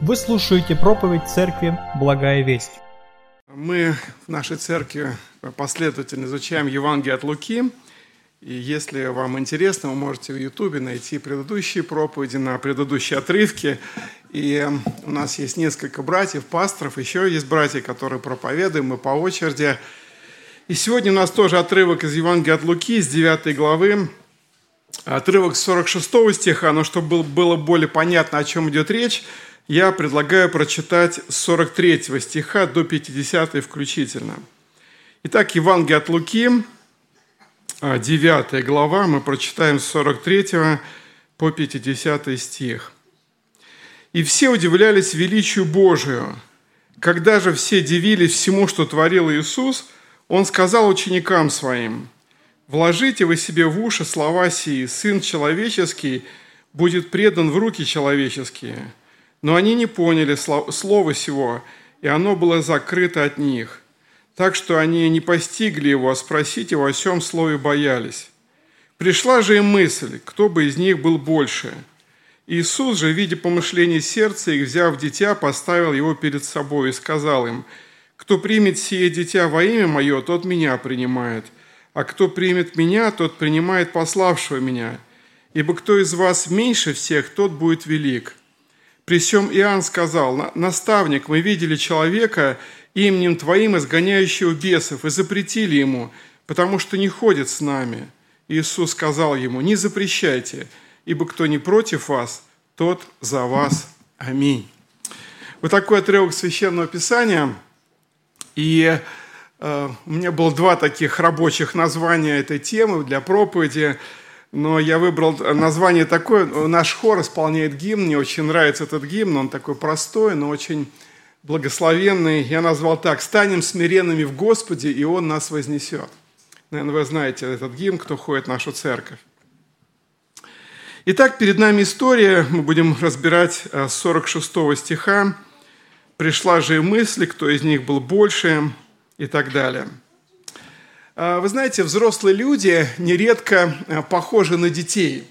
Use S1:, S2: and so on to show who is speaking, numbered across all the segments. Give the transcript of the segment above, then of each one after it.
S1: Вы слушаете проповедь церкви «Благая весть».
S2: Мы в нашей церкви последовательно изучаем Евангелие от Луки. И если вам интересно, вы можете в Ютубе найти предыдущие проповеди на предыдущие отрывки. И у нас есть несколько братьев, пасторов, еще есть братья, которые проповедуем, мы по очереди. И сегодня у нас тоже отрывок из Евангелия от Луки, из 9 главы, отрывок с 46 стиха, но чтобы было более понятно, о чем идет речь, я предлагаю прочитать с 43 стиха до 50 включительно. Итак, Евангелие от Луки, 9 а, глава, мы прочитаем с 43 по 50 стих. «И все удивлялись величию Божию. Когда же все дивились всему, что творил Иисус, Он сказал ученикам Своим, «Вложите вы себе в уши слова сии, Сын Человеческий будет предан в руки человеческие». Но они не поняли слова сего, и оно было закрыто от них, так что они не постигли его, а спросить его о всем слове боялись. Пришла же им мысль, кто бы из них был больше. Иисус же, видя помышление сердца их, взяв дитя, поставил его перед собой и сказал им, «Кто примет сие дитя во имя мое, тот меня принимает, а кто примет меня, тот принимает пославшего меня. Ибо кто из вас меньше всех, тот будет велик». При всем Иоанн сказал, «Наставник, мы видели человека, именем Твоим изгоняющего бесов, и запретили ему, потому что не ходит с нами». Иисус сказал ему, «Не запрещайте, ибо кто не против вас, тот за вас. Аминь». Вот такой отрывок Священного Писания. И э, у меня было два таких рабочих названия этой темы для проповеди – но я выбрал название такое. Наш хор исполняет гимн, мне очень нравится этот гимн, он такой простой, но очень благословенный. Я назвал так «Станем смиренными в Господе, и Он нас вознесет». Наверное, вы знаете этот гимн, кто ходит в нашу церковь. Итак, перед нами история, мы будем разбирать с 46 стиха. «Пришла же и мысль, кто из них был больше» и так далее – вы знаете, взрослые люди нередко а, похожи на детей.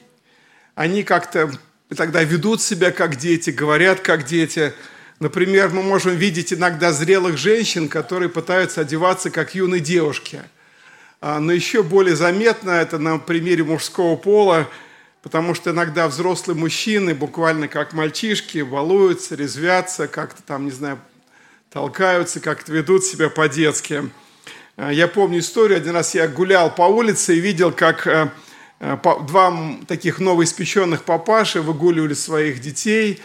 S2: Они как-то тогда ведут себя как дети, говорят как дети. Например, мы можем видеть иногда зрелых женщин, которые пытаются одеваться как юные девушки. А, но еще более заметно это на примере мужского пола, потому что иногда взрослые мужчины буквально как мальчишки балуются, резвятся, как-то там, не знаю, толкаются, как-то ведут себя по-детски – я помню историю, один раз я гулял по улице и видел, как э, э, два таких новоиспеченных папаши выгуливали своих детей,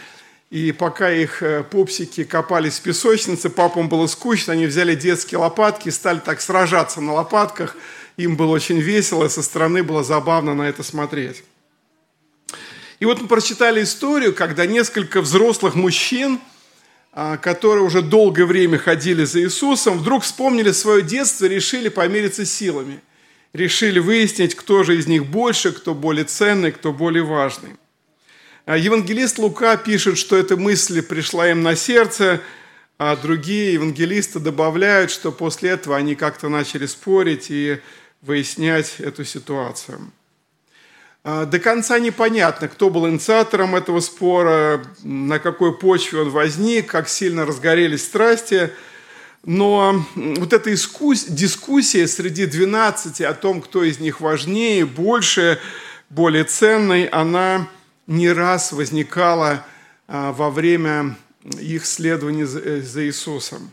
S2: и пока их пупсики копались в песочнице, папам было скучно, они взяли детские лопатки и стали так сражаться на лопатках. Им было очень весело, со стороны было забавно на это смотреть. И вот мы прочитали историю, когда несколько взрослых мужчин – которые уже долгое время ходили за Иисусом, вдруг вспомнили свое детство и решили помериться силами. Решили выяснить, кто же из них больше, кто более ценный, кто более важный. А, евангелист Лука пишет, что эта мысль пришла им на сердце, а другие евангелисты добавляют, что после этого они как-то начали спорить и выяснять эту ситуацию. А, до конца непонятно, кто был инициатором этого спора, на какой почве он возник, как сильно разгорелись страсти. Но вот эта дискуссия среди 12 о том, кто из них важнее, больше, более ценный, она не раз возникала а, во время их следования э, за Иисусом.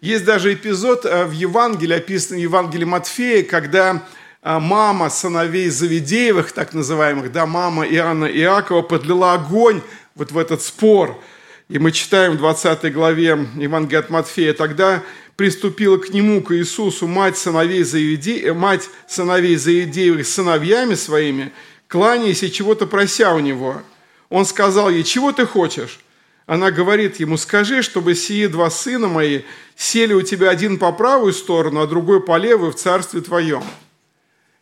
S2: Есть даже эпизод а, в Евангелии, описан в Евангелии Матфея, когда мама сыновей Завидеевых, так называемых, да, мама Иоанна Иакова, подлила огонь вот в этот спор. И мы читаем в 20 главе Евангелия от Матфея, тогда приступила к нему, к Иисусу, мать сыновей, Завиде... Э, мать сыновей Заидеевых сыновьями своими, кланяясь и чего-то прося у него. Он сказал ей, чего ты хочешь? Она говорит ему, скажи, чтобы сие два сына мои сели у тебя один по правую сторону, а другой по левую в царстве твоем.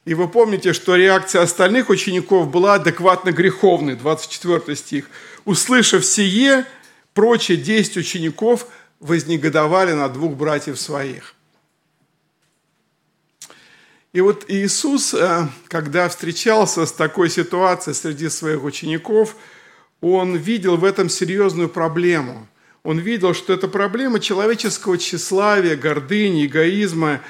S2: И вы помните, что реакция остальных учеников была адекватно греховной, 24 стих. «Услышав сие, прочие десять учеников вознегодовали на двух братьев своих». И вот Иисус, э, когда встречался с такой ситуацией среди своих учеников, он видел в этом серьезную проблему. Он видел, что это проблема человеческого тщеславия, гордыни, эгоизма,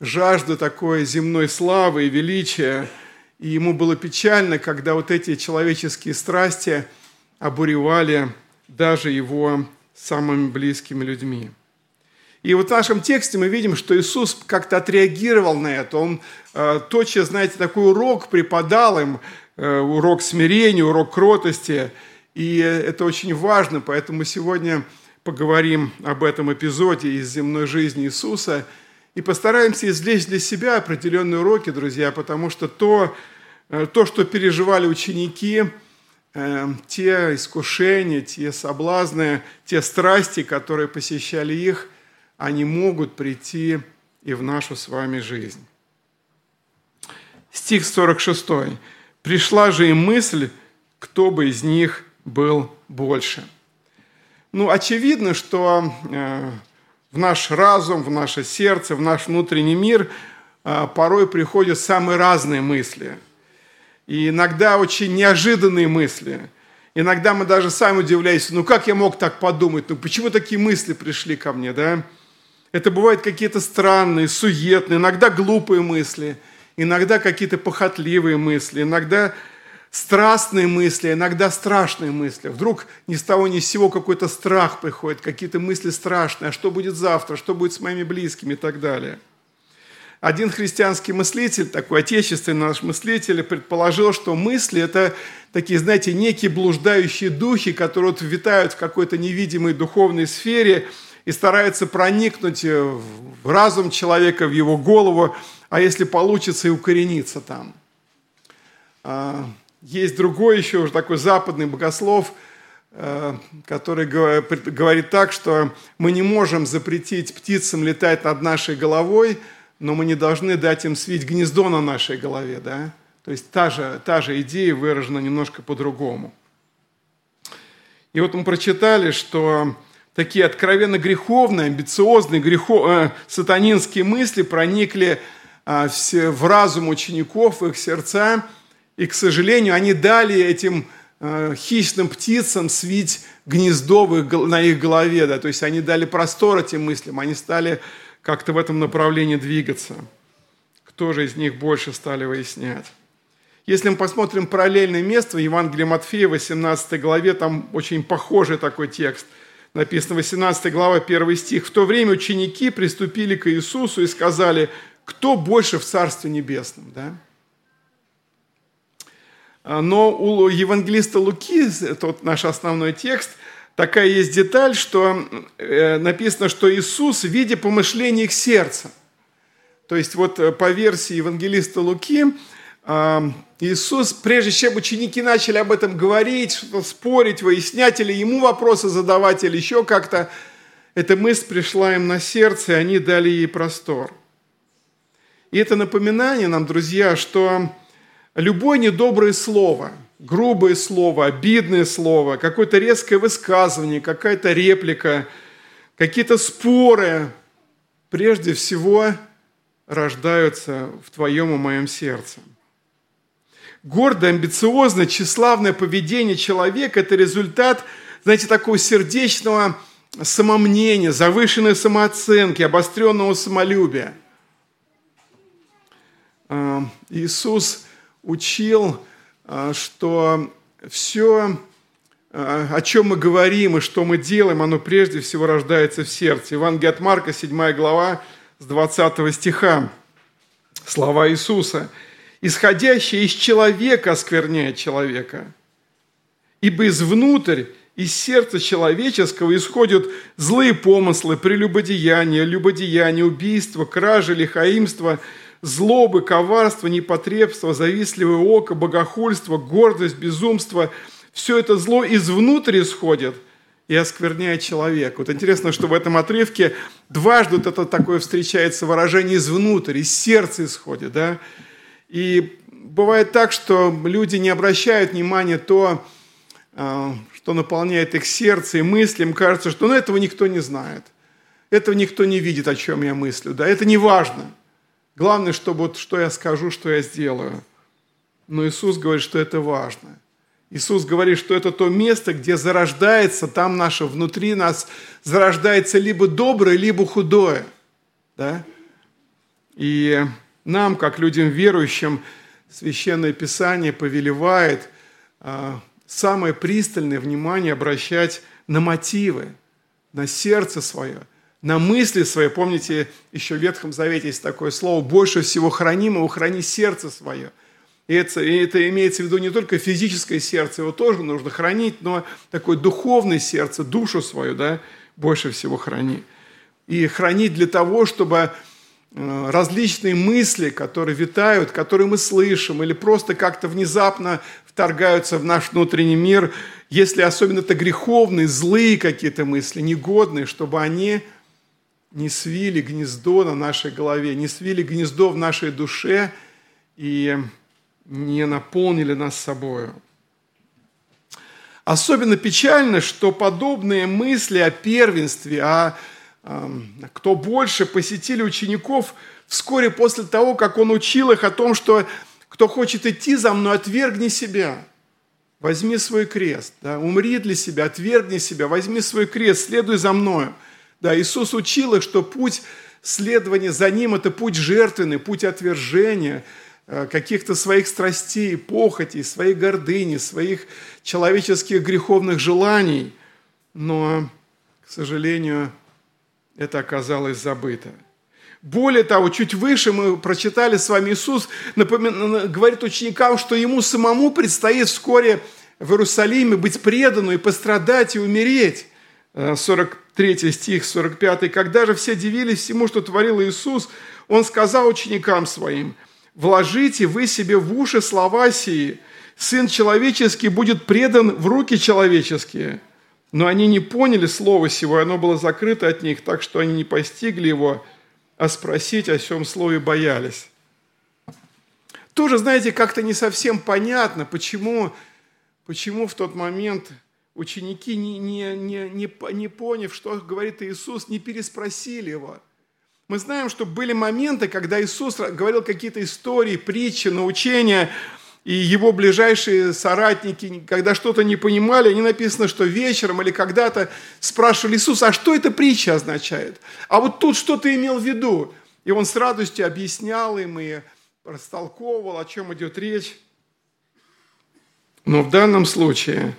S2: жажды такой земной славы и величия. И ему было печально, когда вот эти человеческие страсти обуревали даже его самыми близкими людьми. И вот в нашем тексте мы видим, что Иисус как-то отреагировал на это. Он э, точно, знаете, такой урок преподал им, э, урок смирения, урок кротости. И это очень важно, поэтому сегодня поговорим об этом эпизоде из земной жизни Иисуса и постараемся извлечь для себя определенные уроки, друзья, потому что то, э, то что переживали ученики, э, те искушения, те соблазны, те страсти, которые посещали их – они могут прийти и в нашу с вами жизнь. Стих 46. «Пришла же и мысль, кто бы из них был больше». Ну, очевидно, что э, в наш разум, в наше сердце, в наш внутренний мир э, порой приходят самые разные мысли. И иногда очень неожиданные мысли. Иногда мы даже сами удивляемся, ну как я мог так подумать, ну почему такие мысли пришли ко мне, да? Это бывают какие-то странные, суетные, иногда глупые мысли, иногда какие-то похотливые мысли, иногда страстные мысли, иногда страшные мысли. Вдруг ни с того ни с сего какой-то страх приходит, какие-то мысли страшные, а что будет завтра, что будет с моими близкими и так далее. Один христианский мыслитель, такой отечественный наш мыслитель, предположил, что мысли – это такие, знаете, некие блуждающие духи, которые вот витают в какой-то невидимой духовной сфере – и старается проникнуть в разум человека, в его голову, а если получится, и укорениться там. Есть другой еще уже такой западный богослов, э, который говорит так, что мы не можем запретить птицам летать над нашей головой, но мы не должны дать им свить гнездо на нашей голове. Да? То есть та же, та же идея выражена немножко по-другому. И вот мы прочитали, что такие откровенно греховные, амбициозные, грехо, э, сатанинские мысли проникли э, в разум учеников, в их сердца, и, к сожалению, они дали этим э, хищным птицам свить гнездо на их голове, да, то есть они дали простор этим мыслям, они стали как-то в этом направлении двигаться. Кто же из них больше стали выяснять? Если мы посмотрим параллельное место в Евангелии Матфея, 18 главе, там очень похожий такой текст – написано 18 глава, 1 стих. «В то время ученики приступили к Иисусу и сказали, кто больше в Царстве Небесном?» да? А, но у евангелиста Луки, тот наш основной текст, такая есть деталь, что э, написано, что Иисус, видя помышление их сердца, то есть вот э, по версии евангелиста Луки, Иисус, прежде чем ученики начали об этом говорить, спорить, выяснять, или ему вопросы задавать, или еще как-то, эта мысль пришла им на сердце, и они дали ей простор. И это напоминание нам, друзья, что любое недоброе слово, грубое слово, обидное слово, какое-то резкое высказывание, какая-то реплика, какие-то споры, прежде всего рождаются в твоем и моем сердце. Гордое, амбициозное, тщеславное поведение человека – это результат, знаете, такого сердечного самомнения, завышенной самооценки, обостренного самолюбия. А, Иисус учил, а, что все, а, о чем мы говорим и что мы делаем, оно прежде всего рождается в сердце. Евангелие от Марка, 7 глава, с 20 стиха. Слова Иисуса – исходящее из человека оскверняет человека. Ибо извнутрь, из сердца человеческого исходят злые помыслы, прелюбодеяния, любодеяния, убийства, кражи, лихаимство, злобы, коварство, непотребство, завистливое око, богохульство, гордость, безумство. Все это зло извнутрь исходит и оскверняет человека. Вот интересно, что в этом отрывке дважды вот это такое встречается выражение «извнутрь», из сердца исходит, да? И бывает так, что люди не обращают внимания то, а, что наполняет их сердце и мысли. Им кажется, что ну, этого никто не знает. Этого никто не видит, о чем я мыслю. Да? Это не важно. Главное, чтобы вот, что я скажу, что я сделаю. Но Иисус говорит, что это важно. Иисус говорит, что это то место, где зарождается, там наше, внутри нас зарождается либо доброе, либо худое. Да? И нам, как людям верующим, Священное Писание повелевает а, самое пристальное внимание обращать на мотивы, на сердце свое, на мысли свои. Помните, еще в Ветхом Завете есть такое слово «больше всего хранимого храни сердце свое». И это, и это имеется в виду не только физическое сердце, его тоже нужно хранить, но такое духовное сердце, душу свою, да, больше всего храни. И хранить для того, чтобы э, различные мысли, которые витают, которые мы слышим, или просто как-то внезапно вторгаются в наш внутренний мир, если особенно это греховные, злые какие-то мысли, негодные, чтобы они не свили гнездо на нашей голове, не свили гнездо в нашей душе и не наполнили нас собою. Особенно печально, что подобные мысли о первенстве, о кто больше посетили учеников вскоре после того, как он учил их о том, что кто хочет идти за мной, отвергни себя. Возьми свой крест, да, умри для себя, отвергни себя, возьми свой крест, следуй за мною. Да, Иисус учил их, что путь следования за Ним – это путь жертвенный, путь отвержения – Э, каких-то своих страстей, похотей, своей гордыни, своих человеческих греховных желаний. Но, к сожалению, это оказалось забыто. Более того, чуть выше мы прочитали с вами, Иисус напомин... говорит ученикам, что ему самому предстоит вскоре в Иерусалиме быть предану и пострадать и умереть. 43 э, стих, 45. «Когда же все дивились всему, что творил Иисус, Он сказал ученикам Своим – вложите вы себе в уши слова сии. Сын человеческий будет предан в руки человеческие. Но они не поняли слова сего, и оно было закрыто от них, так что они не постигли его, а спросить о всем слове боялись. Тоже, знаете, как-то не совсем понятно, почему, почему в тот момент ученики, не, не, не, не, не поняв, что говорит Иисус, не переспросили его – мы знаем, что были моменты, когда Иисус говорил какие-то истории, притчи, научения, и его ближайшие соратники, когда что-то не понимали, они написано, что вечером или когда-то спрашивали Иисуса, а что эта притча означает? А вот тут что ты имел в виду? И он с радостью объяснял им и растолковывал, о чем идет речь. Но в данном случае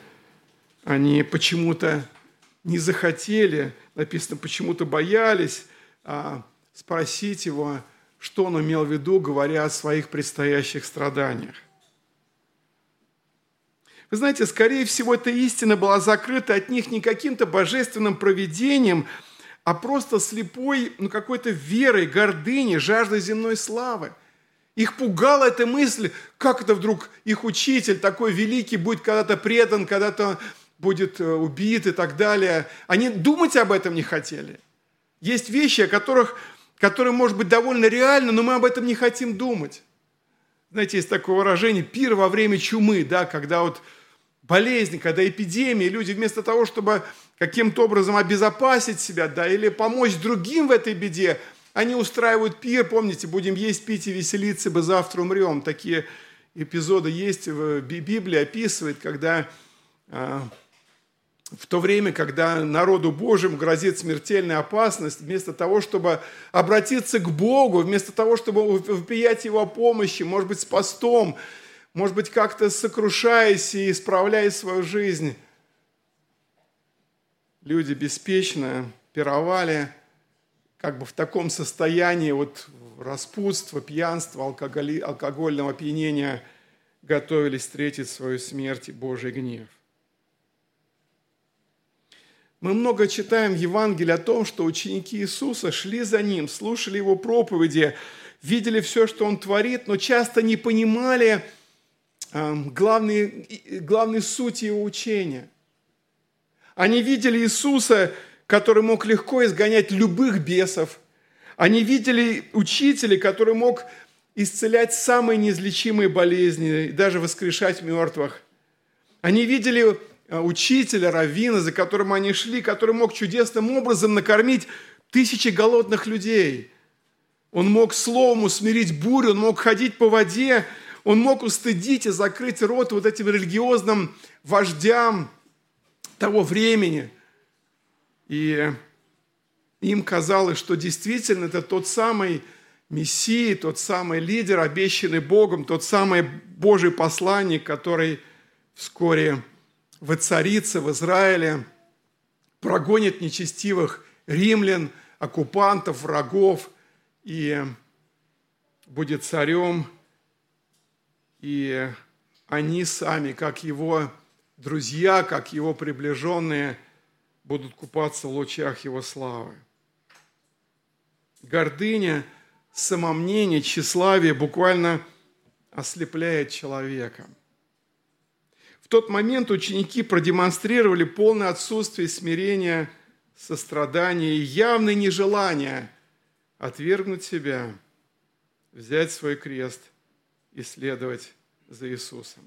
S2: они почему-то не захотели, написано, почему-то боялись, а спросить его, что он имел в виду, говоря о своих предстоящих страданиях. Вы знаете, скорее всего, эта истина была закрыта от них не каким-то божественным проведением, а просто слепой, ну, какой-то верой, гордыней, жаждой земной славы. Их пугала эта мысль, как это вдруг их учитель такой великий будет когда-то предан, когда-то будет э, убит и так далее. Они думать об этом не хотели. Есть вещи, о которых которое может быть довольно реально, но мы об этом не хотим думать. Знаете, есть такое выражение «пир во время чумы», да, когда вот болезнь, когда эпидемия, люди вместо того, чтобы каким-то образом обезопасить себя, да, или помочь другим в этой беде, они устраивают пир, помните, будем есть, пить и веселиться, бы завтра умрем. Такие эпизоды есть, в Библии описывает, когда а, в то время, когда народу Божьему грозит смертельная опасность, вместо того, чтобы обратиться к Богу, вместо того, чтобы вопиять Его помощи, может быть, с постом, может быть, как-то сокрушаясь и исправляя свою жизнь, люди беспечно пировали, как бы в таком состоянии вот распутства, пьянства, алкоголи, алкогольного опьянения готовились встретить свою смерть и Божий гнев. Мы много читаем в Евангелии о том, что ученики Иисуса шли за Ним, слушали Его проповеди, видели все, что Он творит, но часто не понимали главной, главной сути Его учения. Они видели Иисуса, который мог легко изгонять любых бесов. Они видели учителя, который мог исцелять самые неизлечимые болезни, даже воскрешать мертвых. Они видели учителя, раввина, за которым они шли, который мог чудесным образом накормить тысячи голодных людей. Он мог словом усмирить бурю, он мог ходить по воде, Он мог устыдить и закрыть рот вот этим религиозным вождям того времени. И им казалось, что действительно это тот самый Мессия, тот самый лидер, обещанный Богом, тот самый Божий посланник, который вскоре воцарится в Израиле, прогонит нечестивых римлян, оккупантов, врагов и будет царем. И они сами, как его друзья, как его приближенные, будут купаться в лучах его славы. Гордыня, самомнение, тщеславие буквально ослепляет человека – тот момент ученики продемонстрировали полное отсутствие смирения, сострадания и явное нежелание отвергнуть себя, взять свой крест и следовать за Иисусом.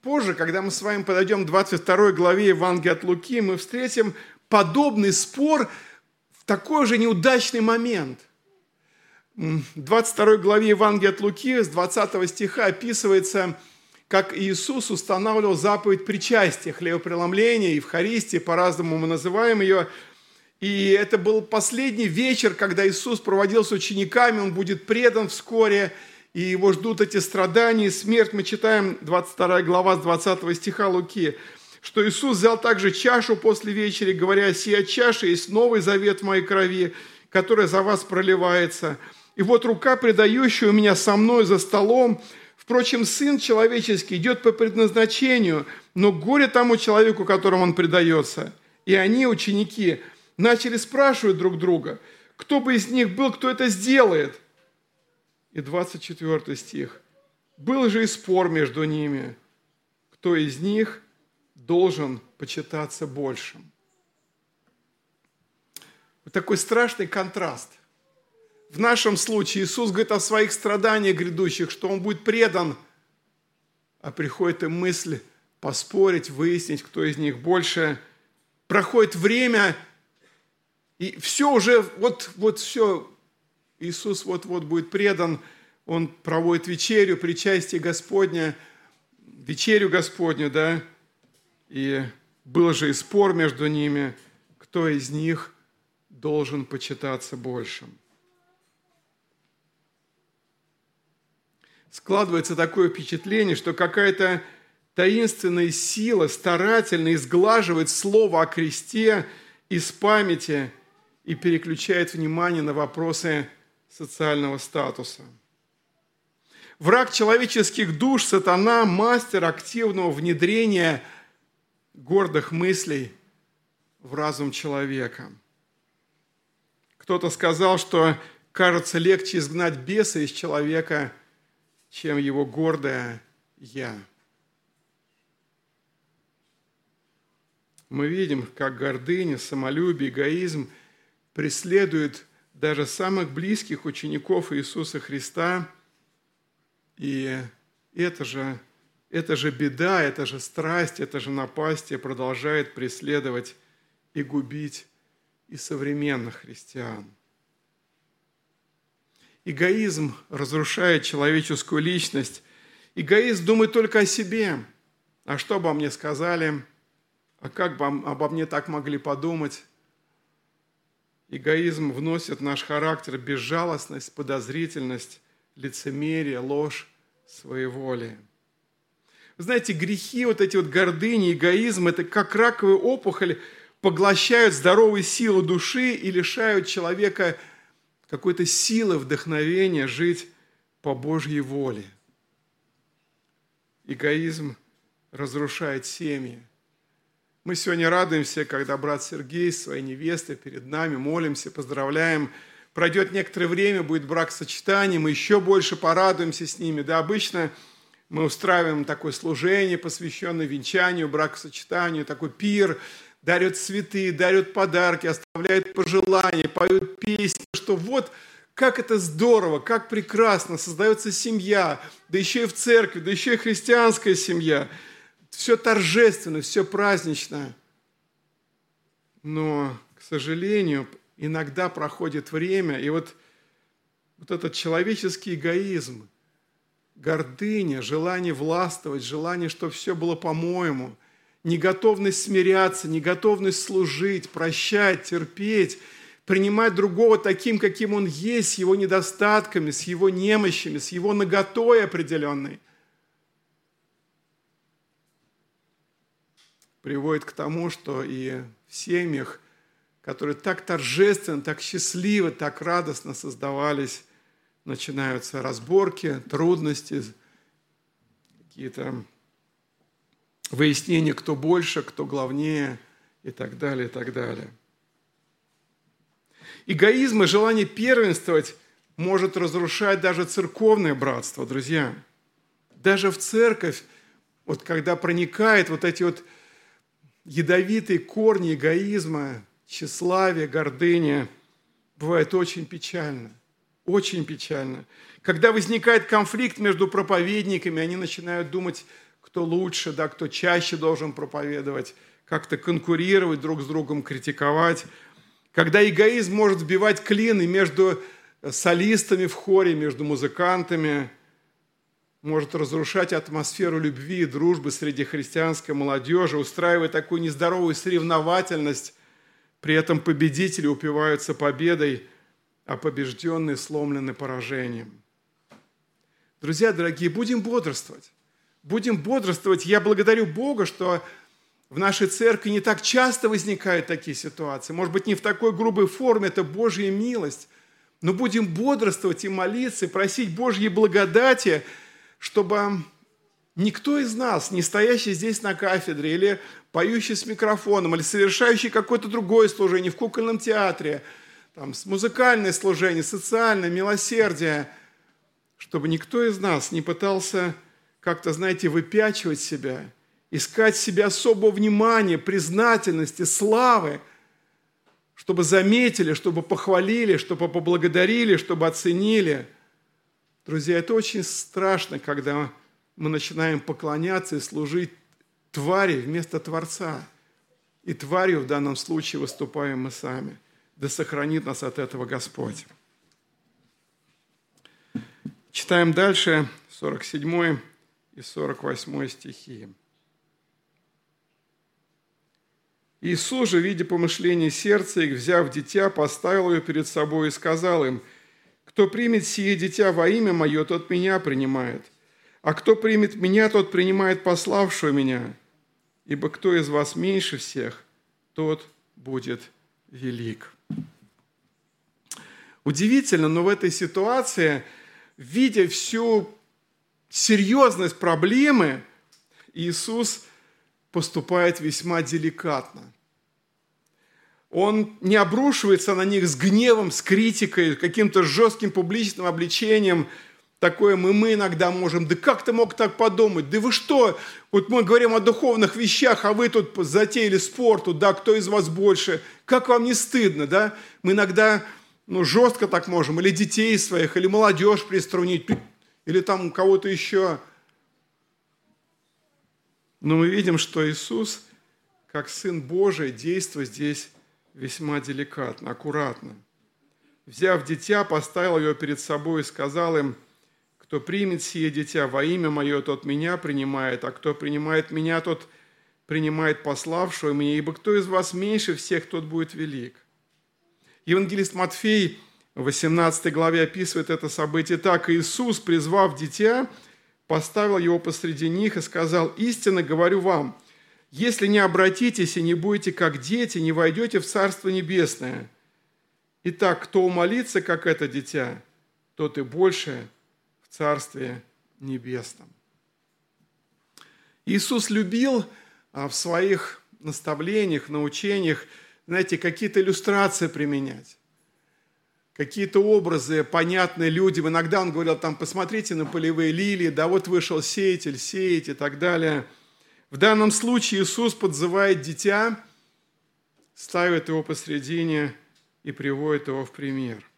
S2: Позже, когда мы с вами подойдем к 22 главе Евангелия от Луки, мы встретим подобный спор в такой же неудачный момент. В 22 главе Евангелия от Луки с 20 стиха описывается, как Иисус устанавливал заповедь причастия, хлебопреломления, Евхаристии, по-разному мы называем ее. И это был последний вечер, когда Иисус проводил с учениками, Он будет предан вскоре, и Его ждут эти страдания и смерть. Мы читаем 22 глава с 20 стиха Луки, что Иисус взял также чашу после вечери, говоря, «Сия чаша есть новый завет в моей крови, которая за вас проливается». И вот рука, предающая меня со мной за столом, Впрочем, Сын человеческий идет по предназначению, но горе тому человеку, которому он предается. И они, ученики, начали спрашивать друг друга, кто бы из них был, кто это сделает. И 24 стих. Был же и спор между ними, кто из них должен почитаться большим. Вот такой страшный контраст – в нашем случае Иисус говорит о своих страданиях грядущих, что Он будет предан, а приходит и мысль поспорить, выяснить, кто из них больше. Проходит время, и все уже, вот, вот все, Иисус вот-вот будет предан, Он проводит вечерю, причастие Господня, вечерю Господню, да, и был же и спор между ними, кто из них должен почитаться большим. Складывается такое впечатление, что какая-то таинственная сила старательно изглаживает слово о кресте из памяти и переключает внимание на вопросы социального статуса. Враг человеческих душ, сатана, мастер активного внедрения гордых мыслей в разум человека. Кто-то сказал, что кажется легче изгнать беса из человека – чем его гордое «я». Мы видим, как гордыня, самолюбие, эгоизм преследуют даже самых близких учеников Иисуса Христа. И это же, это же беда, это же страсть, это же напастие продолжает преследовать и губить и современных христиан. Эгоизм разрушает человеческую личность. Эгоист думает только о себе. А что обо мне сказали? А как бы обо мне так могли подумать? Эгоизм вносит в наш характер безжалостность, подозрительность, лицемерие, ложь, своеволие. Вы знаете, грехи, вот эти вот гордыни, эгоизм, это как раковая опухоль, поглощают здоровые силы души и лишают человека какой-то силы, вдохновения жить по Божьей воле. Эгоизм разрушает семьи. Мы сегодня радуемся, когда брат Сергей с своей невестой перед нами молимся, поздравляем. Пройдет некоторое время, будет брак сочетания, мы еще больше порадуемся с ними. Да, обычно мы устраиваем такое служение, посвященное венчанию, бракосочетанию, такой пир – дарят цветы, дарят подарки, оставляют пожелания, поют песни, что вот как это здорово, как прекрасно, создается семья, да еще и в церкви, да еще и христианская семья. Все торжественно, все празднично. Но, к сожалению, иногда проходит время, и вот вот этот человеческий эгоизм, гордыня, желание властвовать, желание, чтобы все было по-моему, неготовность смиряться, неготовность служить, прощать, терпеть, принимать другого таким, каким он есть, с его недостатками, с его немощами, с его наготой определенной, приводит к тому, что и в семьях, которые так торжественно, так счастливо, так радостно создавались, начинаются разборки, трудности, какие-то выяснения, кто больше, кто главнее и так далее, и так далее. Эгоизм и желание первенствовать может разрушать даже церковное братство, друзья. Даже в церковь, вот когда проникает вот эти вот ядовитые корни эгоизма, тщеславия, гордыни, бывает очень печально. Очень печально. Когда возникает конфликт между проповедниками, они начинают думать, кто лучше, да, кто чаще должен проповедовать, как-то конкурировать друг с другом, критиковать. Когда эгоизм может сбивать клины между солистами в хоре, между музыкантами – может разрушать атмосферу любви и дружбы среди христианской молодежи, устраивая такую нездоровую соревновательность, при этом победители упиваются победой, а побежденные сломлены поражением. Друзья дорогие, будем бодрствовать. Будем бодрствовать. Я благодарю Бога, что в нашей церкви не так часто возникают такие ситуации. Может быть, не в такой грубой форме, это Божья милость. Но будем бодрствовать и молиться, и просить Божьей благодати – чтобы никто из нас, не стоящий здесь на кафедре, или поющий с микрофоном, или совершающий какое-то другое служение в кукольном театре, там, музыкальное служение, социальное, милосердие, чтобы никто из нас не пытался как-то, знаете, выпячивать себя, искать себе особого внимания, признательности, славы, чтобы заметили, чтобы похвалили, чтобы поблагодарили, чтобы оценили – Друзья, это очень страшно, когда мы начинаем поклоняться и служить твари вместо Творца. И тварью в данном случае выступаем мы сами. Да сохранит нас от этого Господь. Читаем дальше 47 и 48 стихи. Иисус же, видя помышление сердца их, взяв дитя, поставил ее перед собой и сказал им – кто примет сие дитя во имя мое, тот меня принимает. А кто примет меня, тот принимает пославшую меня. Ибо кто из вас меньше всех, тот будет велик. Удивительно, но в этой ситуации, видя всю серьезность проблемы, Иисус поступает весьма деликатно – он не обрушивается на них с гневом, с критикой, каким-то жестким публичным обличением. Такое мы, мы иногда можем. Да как ты мог так подумать? Да вы что? Вот мы говорим о духовных вещах, а вы тут затеяли спорту, да, кто из вас больше? Как вам не стыдно, да? Мы иногда ну, жестко так можем, или детей своих, или молодежь приструнить, или там кого-то еще. Но мы видим, что Иисус, как Сын Божий, действует здесь весьма деликатно, аккуратно. Взяв дитя, поставил его перед собой и сказал им, кто примет сие дитя во имя мое, тот меня принимает, а кто принимает меня, тот принимает пославшего меня, ибо кто из вас меньше всех, тот будет велик». Евангелист Матфей в 18 главе описывает это событие так. «Иисус, призвав дитя, поставил его посреди них и сказал, «Истинно говорю вам, если не обратитесь и не будете как дети, не войдете в Царство Небесное. Итак, кто умолится, как это дитя, тот и больше в Царстве Небесном. Иисус любил а, в своих наставлениях, научениях, знаете, какие-то иллюстрации применять какие-то образы понятные людям. Иногда он говорил, там, посмотрите на полевые лилии, да вот вышел сеятель, сеять и так далее – в данном случае Иисус подзывает дитя, ставит его посредине и приводит его в пример.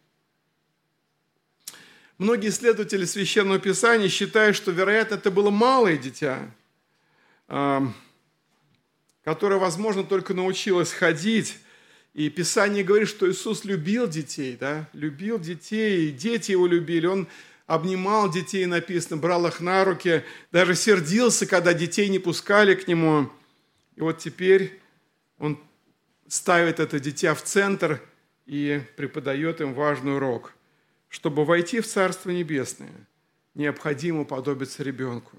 S2: Многие исследователи Священного Писания считают, что, вероятно, это было малое дитя, которое, возможно, только научилось ходить, И Писание говорит, что Иисус любил детей, да, любил детей, и дети его любили. Он обнимал детей, написано, брал их на руки, даже сердился, когда детей не пускали к нему. И вот теперь он ставит это дитя в центр и преподает им важный урок. Чтобы войти в Царство Небесное, необходимо подобиться ребенку.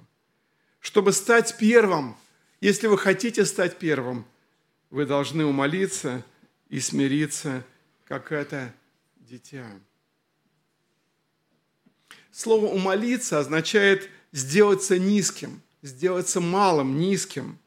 S2: Чтобы стать первым, если вы хотите стать первым, вы должны умолиться и смириться, как это дитя. Слово «умолиться» означает сделаться низким, сделаться малым, низким.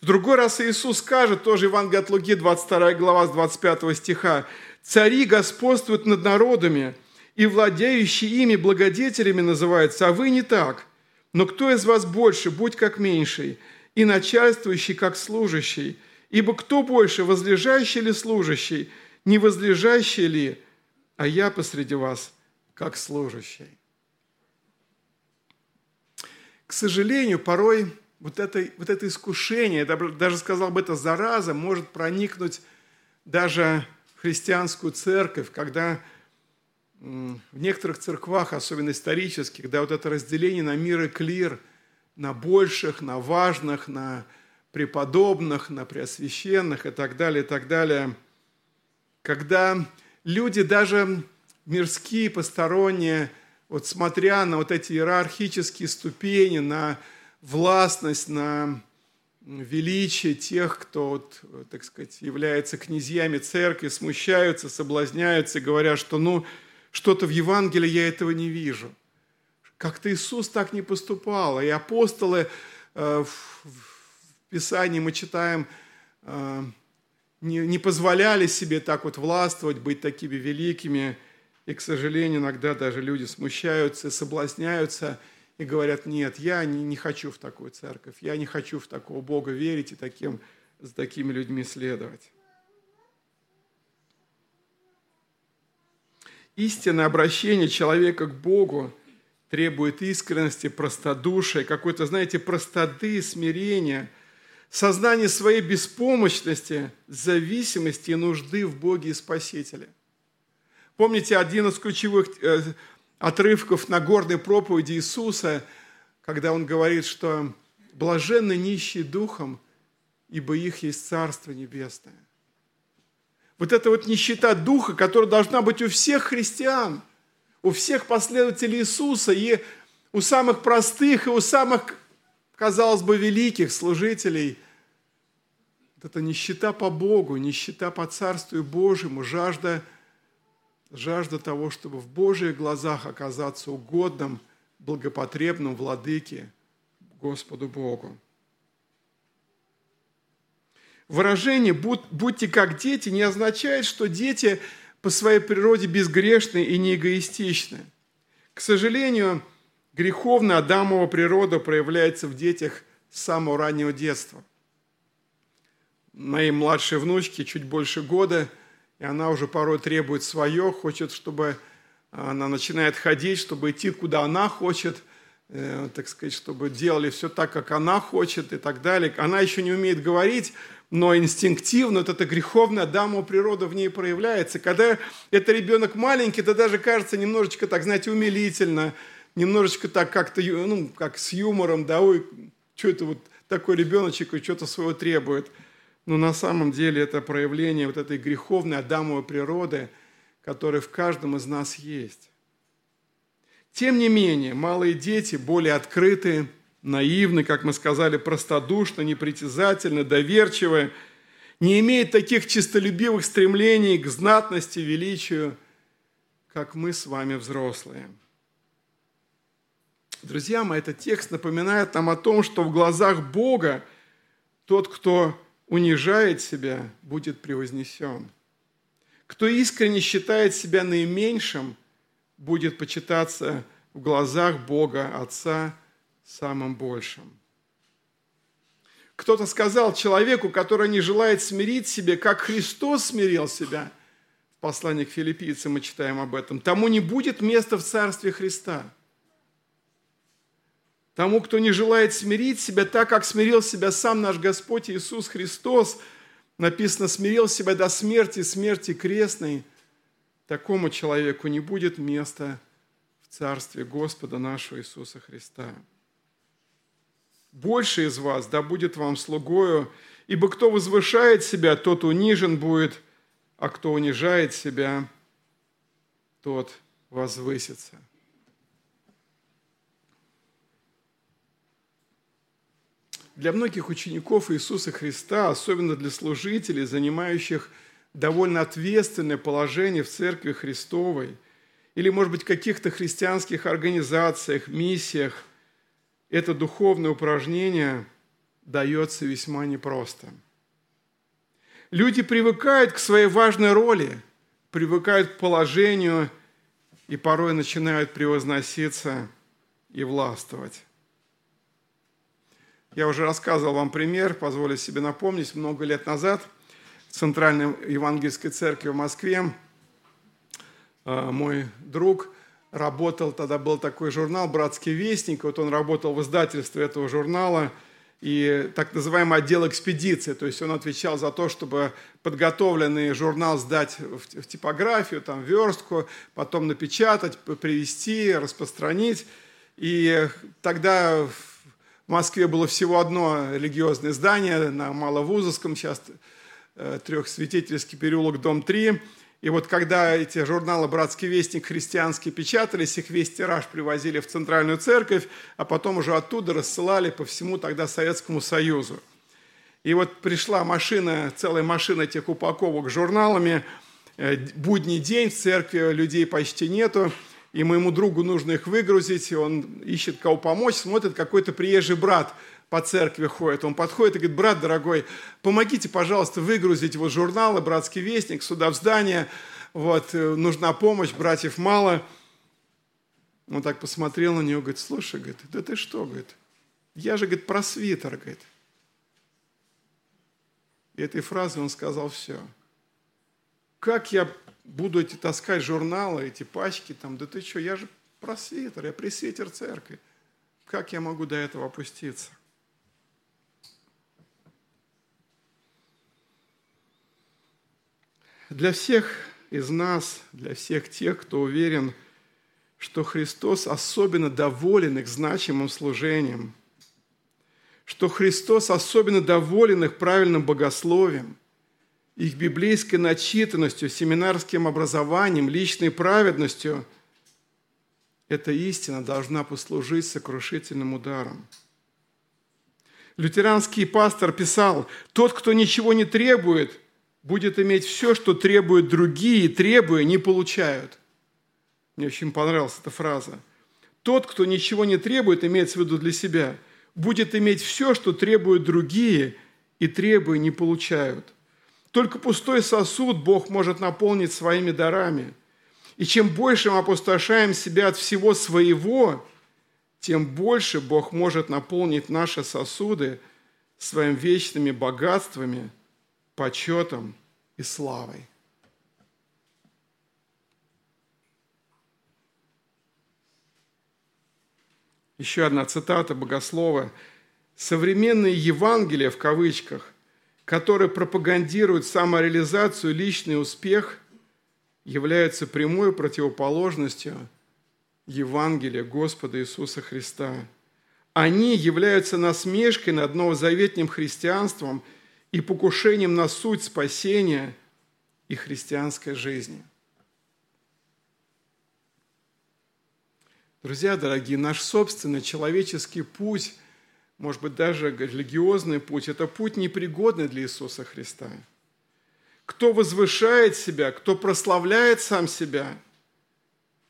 S2: В другой раз Иисус скажет, тоже Евангелие от Луки, 22 глава, с 25 стиха, «Цари господствуют над народами, и владеющие ими благодетелями называются, а вы не так. Но кто из вас больше, будь как меньший, и начальствующий, как служащий? Ибо кто больше, возлежащий или служащий, не возлежащий ли, а я посреди вас, как служащий?» К сожалению, порой вот это, вот это искушение, даже сказал бы, это зараза, может проникнуть даже в христианскую церковь, когда в некоторых церквах, особенно исторических, когда вот это разделение на мир и клир, на больших, на важных, на преподобных, на преосвященных и так далее, и так далее, когда люди даже мирские, посторонние – вот смотря на вот эти иерархические ступени, на властность, на величие тех, кто, вот, так сказать, является князьями церкви, смущаются, соблазняются, говоря, что ну, что-то в Евангелии я этого не вижу. Как-то Иисус так не поступал. И апостолы э, в, Писании мы читаем, не, не позволяли себе так вот властвовать, быть такими великими, и, к сожалению, иногда даже люди смущаются, соблазняются и говорят, нет, я не, не хочу в такую церковь, я не хочу в такого Бога верить и таким, с такими людьми следовать. Истинное обращение человека к Богу требует искренности, простодушия, какой-то, знаете, простоты, смирения, сознания своей беспомощности, зависимости и нужды в Боге и Спасителе. Помните один из ключевых э, отрывков на горной проповеди Иисуса, когда Он говорит, что «блаженны нищие духом, ибо их есть Царство Небесное». Вот эта вот нищета духа, которая должна быть у всех христиан, у всех последователей Иисуса, и у самых простых, и у самых, казалось бы, великих служителей. Вот эта нищета по Богу, нищета по Царству Божьему, жажда – жажда того, чтобы в Божьих глазах оказаться угодным, благопотребным владыке Господу Богу. Выражение «будьте как дети» не означает, что дети по своей природе безгрешны и не эгоистичны. К сожалению, греховная Адамова природа проявляется в детях с самого раннего детства. Моей младшей внучке чуть больше года – и она уже порой требует свое, хочет, чтобы она начинает ходить, чтобы идти, куда она хочет, э, так сказать, чтобы делали все так, как она хочет и так далее. Она еще не умеет говорить, но инстинктивно вот эта греховная дамова природа в ней проявляется. Когда это ребенок маленький, это даже кажется немножечко так, знаете, умилительно, немножечко так как-то, ну, как с юмором, да, ой, что это вот такой ребеночек и что-то своего требует – но на самом деле это проявление вот этой греховной Адамовой природы, которая в каждом из нас есть. Тем не менее, малые дети более открытые, наивны, как мы сказали, простодушны, непритязательны, доверчивы, не имеют таких чистолюбивых стремлений к знатности, величию, как мы с вами взрослые. Друзья мои, этот текст напоминает нам о том, что в глазах Бога тот, кто унижает себя, будет превознесен. Кто искренне считает себя наименьшим, будет почитаться в глазах Бога Отца самым большим. Кто-то сказал человеку, который не желает смирить себя, как Христос смирил себя. В послании к филиппийцам мы читаем об этом. Тому не будет места в Царстве Христа. Тому, кто не желает смирить себя так, как смирил себя сам наш Господь Иисус Христос, написано, смирил себя до смерти, смерти крестной, такому человеку не будет места в Царстве Господа нашего Иисуса Христа. Больше из вас да будет вам слугою, ибо кто возвышает себя, тот унижен будет, а кто унижает себя, тот возвысится. Для многих учеников Иисуса Христа, особенно для служителей, занимающих довольно ответственное положение в Церкви Христовой, или, может быть, каких-то христианских организациях, миссиях, это духовное упражнение дается весьма непросто. Люди привыкают к своей важной роли, привыкают к положению и порой начинают превозноситься и властвовать. Я уже рассказывал вам пример, позволю себе напомнить, много лет назад в Центральной Евангельской церкви в Москве э, мой друг работал, тогда был такой журнал «Братский вестник», вот он работал в издательстве этого журнала, и так называемый отдел экспедиции, то есть он отвечал за то, чтобы подготовленный журнал сдать в типографию, там, верстку, потом напечатать, привести, распространить. И тогда в Москве было всего одно религиозное здание на Маловузовском, сейчас э, трехсвятительский переулок, дом 3. И вот когда эти журналы «Братский вестник» христианские печатались, их весь тираж привозили в Центральную Церковь, а потом уже оттуда рассылали по всему тогда Советскому Союзу. И вот пришла машина, целая машина этих упаковок с журналами, э, будний день, в церкви людей почти нету, и моему другу нужно их выгрузить, и он ищет кого помочь, смотрит, какой-то приезжий брат по церкви ходит. Он подходит и говорит, брат дорогой, помогите, пожалуйста, выгрузить вот журналы «Братский вестник» сюда в здание. Вот, э, нужна помощь, братьев мало. Он так посмотрел на нее, говорит, слушай, говорит, да ты что, говорит, я же, говорит, просвитер, говорит. И этой фразой он сказал все. Как я буду эти таскать журналы, эти пачки, там, да ты что, я же просвитер, я пресвитер церкви. Как я могу до этого опуститься? Для всех из нас, для всех тех, кто уверен, что Христос особенно доволен их значимым служением, что Христос особенно доволен их правильным богословием – их библейской начитанностью, семинарским образованием, личной праведностью, эта истина должна послужить сокрушительным ударом. Лютеранский пастор писал, «Тот, кто ничего не требует, будет иметь все, что требуют другие, требуя, не получают». Мне очень понравилась эта фраза. «Тот, кто ничего не требует, имеется в виду для себя, будет иметь все, что требуют другие, и требуя, не получают». Только пустой сосуд Бог может наполнить своими дарами. И чем больше мы опустошаем себя от всего своего, тем больше Бог может наполнить наши сосуды своими вечными богатствами, почетом и славой. Еще одна цитата богослова. «Современные Евангелия, в кавычках, которые пропагандируют самореализацию, личный успех, являются прямой противоположностью Евангелия Господа Иисуса Христа. Они являются насмешкой над новозаветним христианством и покушением на суть спасения и христианской жизни. Друзья дорогие, наш собственный человеческий путь – может быть, даже религиозный путь, это путь непригодный для Иисуса Христа. Кто возвышает себя, кто прославляет сам себя,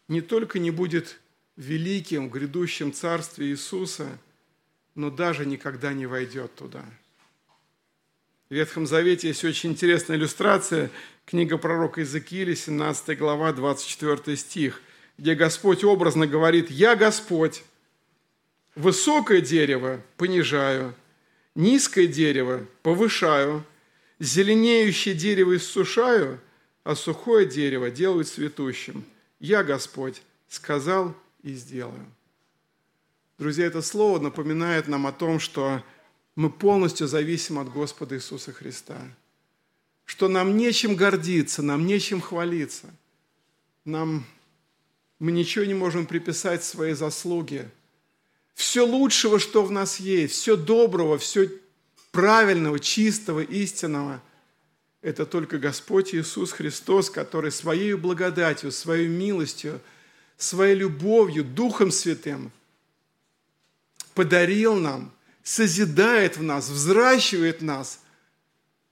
S2: не только не будет великим в грядущем царстве Иисуса, но даже никогда не войдет туда. В Ветхом Завете есть очень интересная иллюстрация, книга пророка Иезекииля, 17 глава, 24 стих, где Господь образно говорит «Я Господь, Высокое дерево понижаю, низкое дерево повышаю, зеленеющее дерево иссушаю, а сухое дерево делаю цветущим. Я, Господь, сказал и сделаю. Друзья, это слово напоминает нам о том, что мы полностью зависим от Господа Иисуса Христа. что нам нечем гордиться, нам нечем хвалиться. Нам, мы ничего не можем приписать своей заслуге. Все лучшего, что в нас есть, все доброго, все правильного, чистого, истинного – это только Господь Иисус Христос, который своей благодатью, своей милостью, своей любовью, Духом Святым подарил нам, созидает в нас, взращивает нас,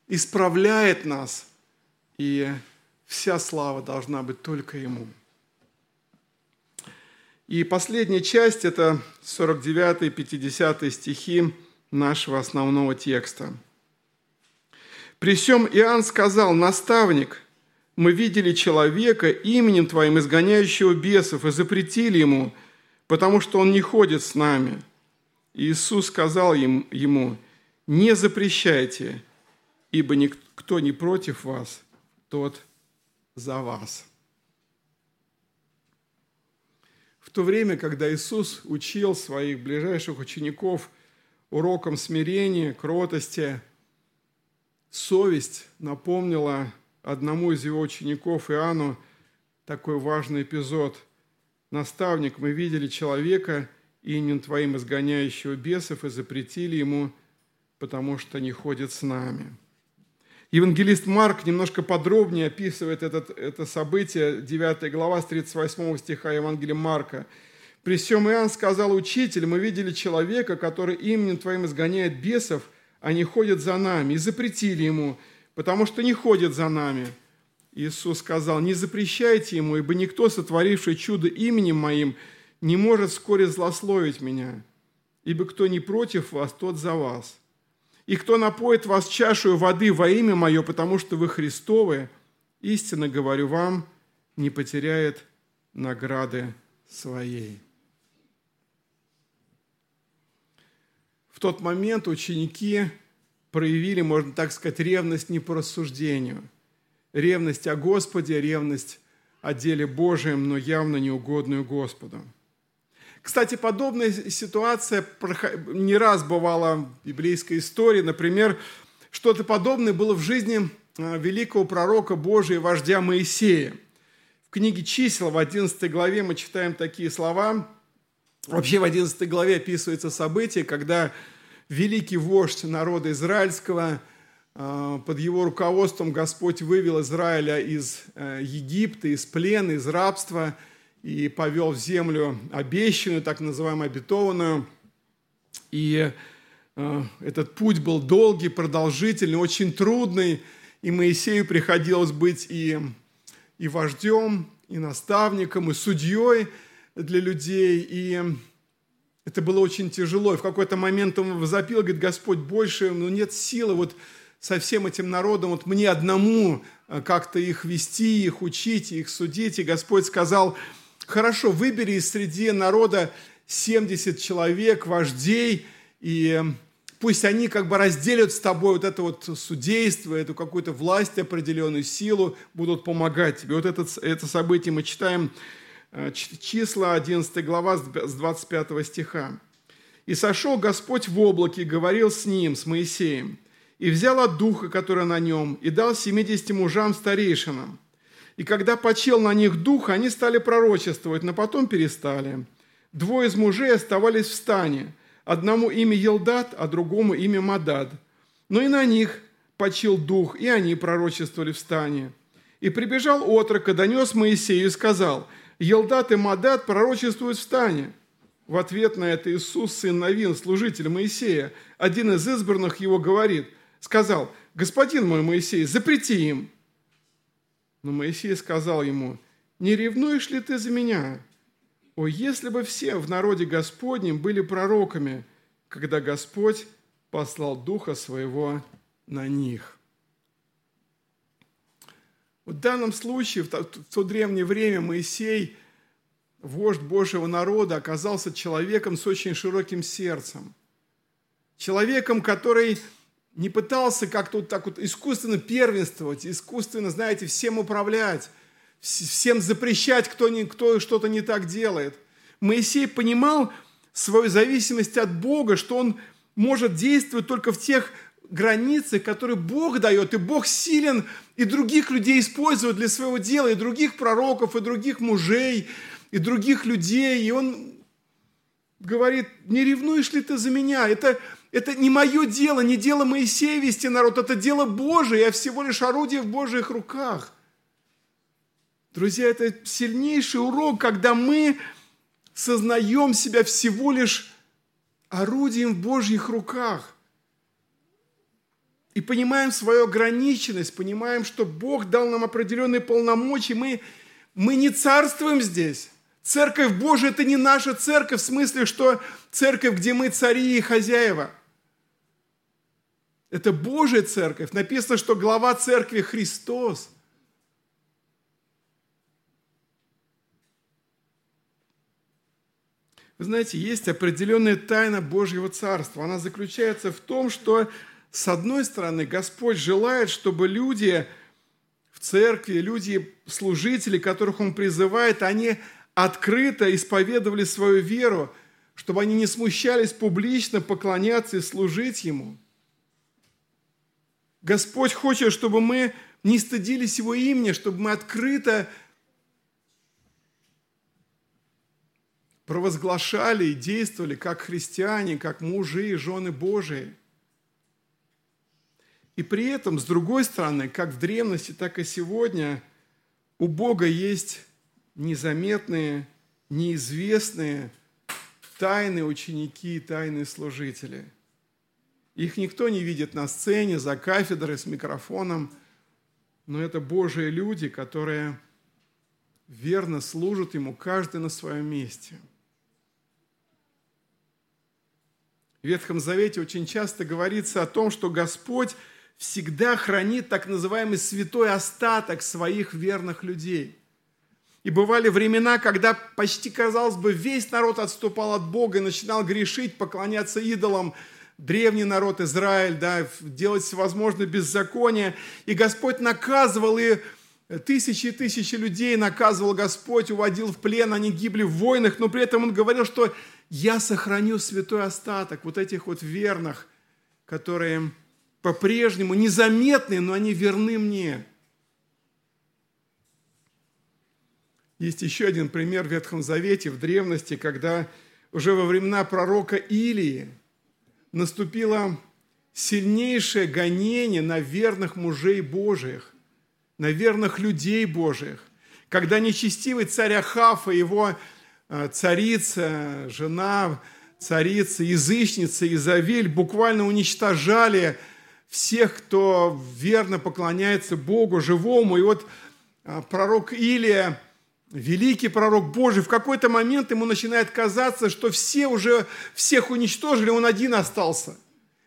S2: исправляет нас. И вся слава должна быть только Ему. И последняя часть – это 49-50 стихи нашего основного текста. «При всем Иоанн сказал, «Наставник, мы видели человека, именем Твоим изгоняющего бесов, и запретили ему, потому что он не ходит с нами». Иисус сказал им, ему, «Не запрещайте, ибо никто не против вас, тот за вас». В то время, когда Иисус учил своих ближайших учеников уроком смирения, кротости, совесть напомнила одному из его учеников Иоанну такой важный эпизод. «Наставник, мы видели человека, именем Твоим изгоняющего бесов, и запретили ему, потому что не ходит с нами». Евангелист Марк немножко подробнее описывает этот, это событие, 9 глава с 38 стиха Евангелия Марка. «При всем Иоанн сказал, «Учитель, мы видели человека, который именем Твоим изгоняет бесов, не ходит за нами, и запретили ему, потому что не ходит за нами». Иисус сказал, «Не запрещайте ему, ибо никто, сотворивший чудо именем Моим, не может вскоре злословить Меня, ибо кто не против вас, тот за вас». И кто напоит вас чашу воды во имя Мое, потому что вы Христовы, истинно говорю вам, не потеряет награды своей. В тот момент ученики проявили, можно так сказать, ревность не по рассуждению. Ревность о Господе, ревность о деле Божьем, но явно неугодную Господу. Кстати, подобная ситуация не раз бывала в библейской истории. Например, что-то подобное было в жизни а, великого пророка Божия, вождя Моисея. В книге «Чисел» в 11 главе мы читаем такие слова. Вообще в 11 главе описывается событие, когда великий вождь народа израильского, а, под его руководством Господь вывел Израиля из э, Египта, из плена, из рабства – и повел в землю обещанную, так называемую обетованную. И э, этот путь был долгий, продолжительный, очень трудный, и Моисею приходилось быть и, и вождем, и наставником, и судьей для людей, и это было очень тяжело. И в какой-то момент он возопил, говорит, Господь, больше ну, нет силы вот со всем этим народом, вот мне одному э, как-то их вести, их учить, их судить. И Господь сказал, хорошо, выбери из среди народа 70 человек, вождей, и пусть они как бы разделят с тобой вот это вот судейство, эту какую-то власть, определенную силу, будут помогать тебе. Вот это, это событие мы читаем э, числа 11 глава с 25 стиха. «И сошел Господь в облаке и говорил с ним, с Моисеем, и взял от духа, который на нем, и дал 70 мужам старейшинам, и когда почел на них дух, они стали пророчествовать, но потом перестали. Двое из мужей оставались в стане. Одному имя Елдат, а другому имя Мадад. Но и на них почил дух, и они пророчествовали в стане. И прибежал отрок и донес Моисею и сказал, «Елдат и Мадад пророчествуют в стане». В ответ на это Иисус, сын Новин, служитель Моисея, один из избранных его говорит, сказал, «Господин мой Моисей, запрети им». Но Моисей сказал ему, «Не ревнуешь ли ты за меня? О, если бы все в народе Господнем были пророками, когда Господь послал Духа Своего на них». В данном случае, в то древнее время, Моисей, вождь Божьего народа, оказался человеком с очень широким сердцем. Человеком, который не пытался как-то вот так вот искусственно первенствовать, искусственно, знаете, всем управлять, всем запрещать, кто, не, кто что-то не так делает. Моисей понимал свою зависимость от Бога, что он может действовать только в тех границы, которые Бог дает, и Бог силен и других людей использовать для своего дела, и других пророков, и других мужей, и других людей. И Он говорит, не ревнуешь ли ты за меня? Это, это не мое дело, не дело Моисея вести народ, это дело Божие, я всего лишь орудие в Божьих руках. Друзья, это сильнейший урок, когда мы сознаем себя всего лишь орудием в Божьих руках. И понимаем свою ограниченность, понимаем, что Бог дал нам определенные полномочия, мы, мы не царствуем здесь. Церковь Божия – это не наша церковь, в смысле, что церковь, где мы цари и хозяева. Это Божья церковь. Написано, что глава церкви – Христос. Вы знаете, есть определенная тайна Божьего Царства. Она заключается в том, что, с одной стороны, Господь желает, чтобы люди в церкви, люди, служители, которых Он призывает, они открыто исповедовали свою веру, чтобы они не смущались публично поклоняться и служить Ему. Господь хочет, чтобы мы не стыдились Его имени, чтобы мы открыто провозглашали и действовали как христиане, как мужи и жены Божии. И при этом, с другой стороны, как в древности, так и сегодня, у Бога есть незаметные, неизвестные тайные ученики, тайные служители. Их никто не видит на сцене, за кафедрой, с микрофоном, но это Божие люди, которые верно служат Ему, каждый на своем месте – В Ветхом Завете очень часто говорится о том, что Господь всегда хранит так называемый святой остаток своих верных людей. И бывали времена, когда почти, казалось бы, весь народ отступал от Бога и начинал грешить, поклоняться идолам, древний народ Израиль, да, делать всевозможные беззакония. И Господь наказывал, и тысячи и тысячи людей наказывал Господь, уводил в плен, они гибли в войнах, но при этом Он говорил, что я сохраню святой остаток вот этих вот верных, которые по-прежнему незаметны, но они верны мне. Есть еще один пример в Ветхом Завете, в древности, когда уже во времена пророка Илии наступило сильнейшее гонение на верных мужей Божиих, на верных людей Божиих, когда нечестивый царь Ахав и его Э, царица, жена царицы, язычница Изавель буквально уничтожали всех, кто верно поклоняется Богу живому. И вот э, пророк Илия, великий пророк Божий, в какой-то момент ему начинает казаться, что все уже, всех уничтожили, он один остался.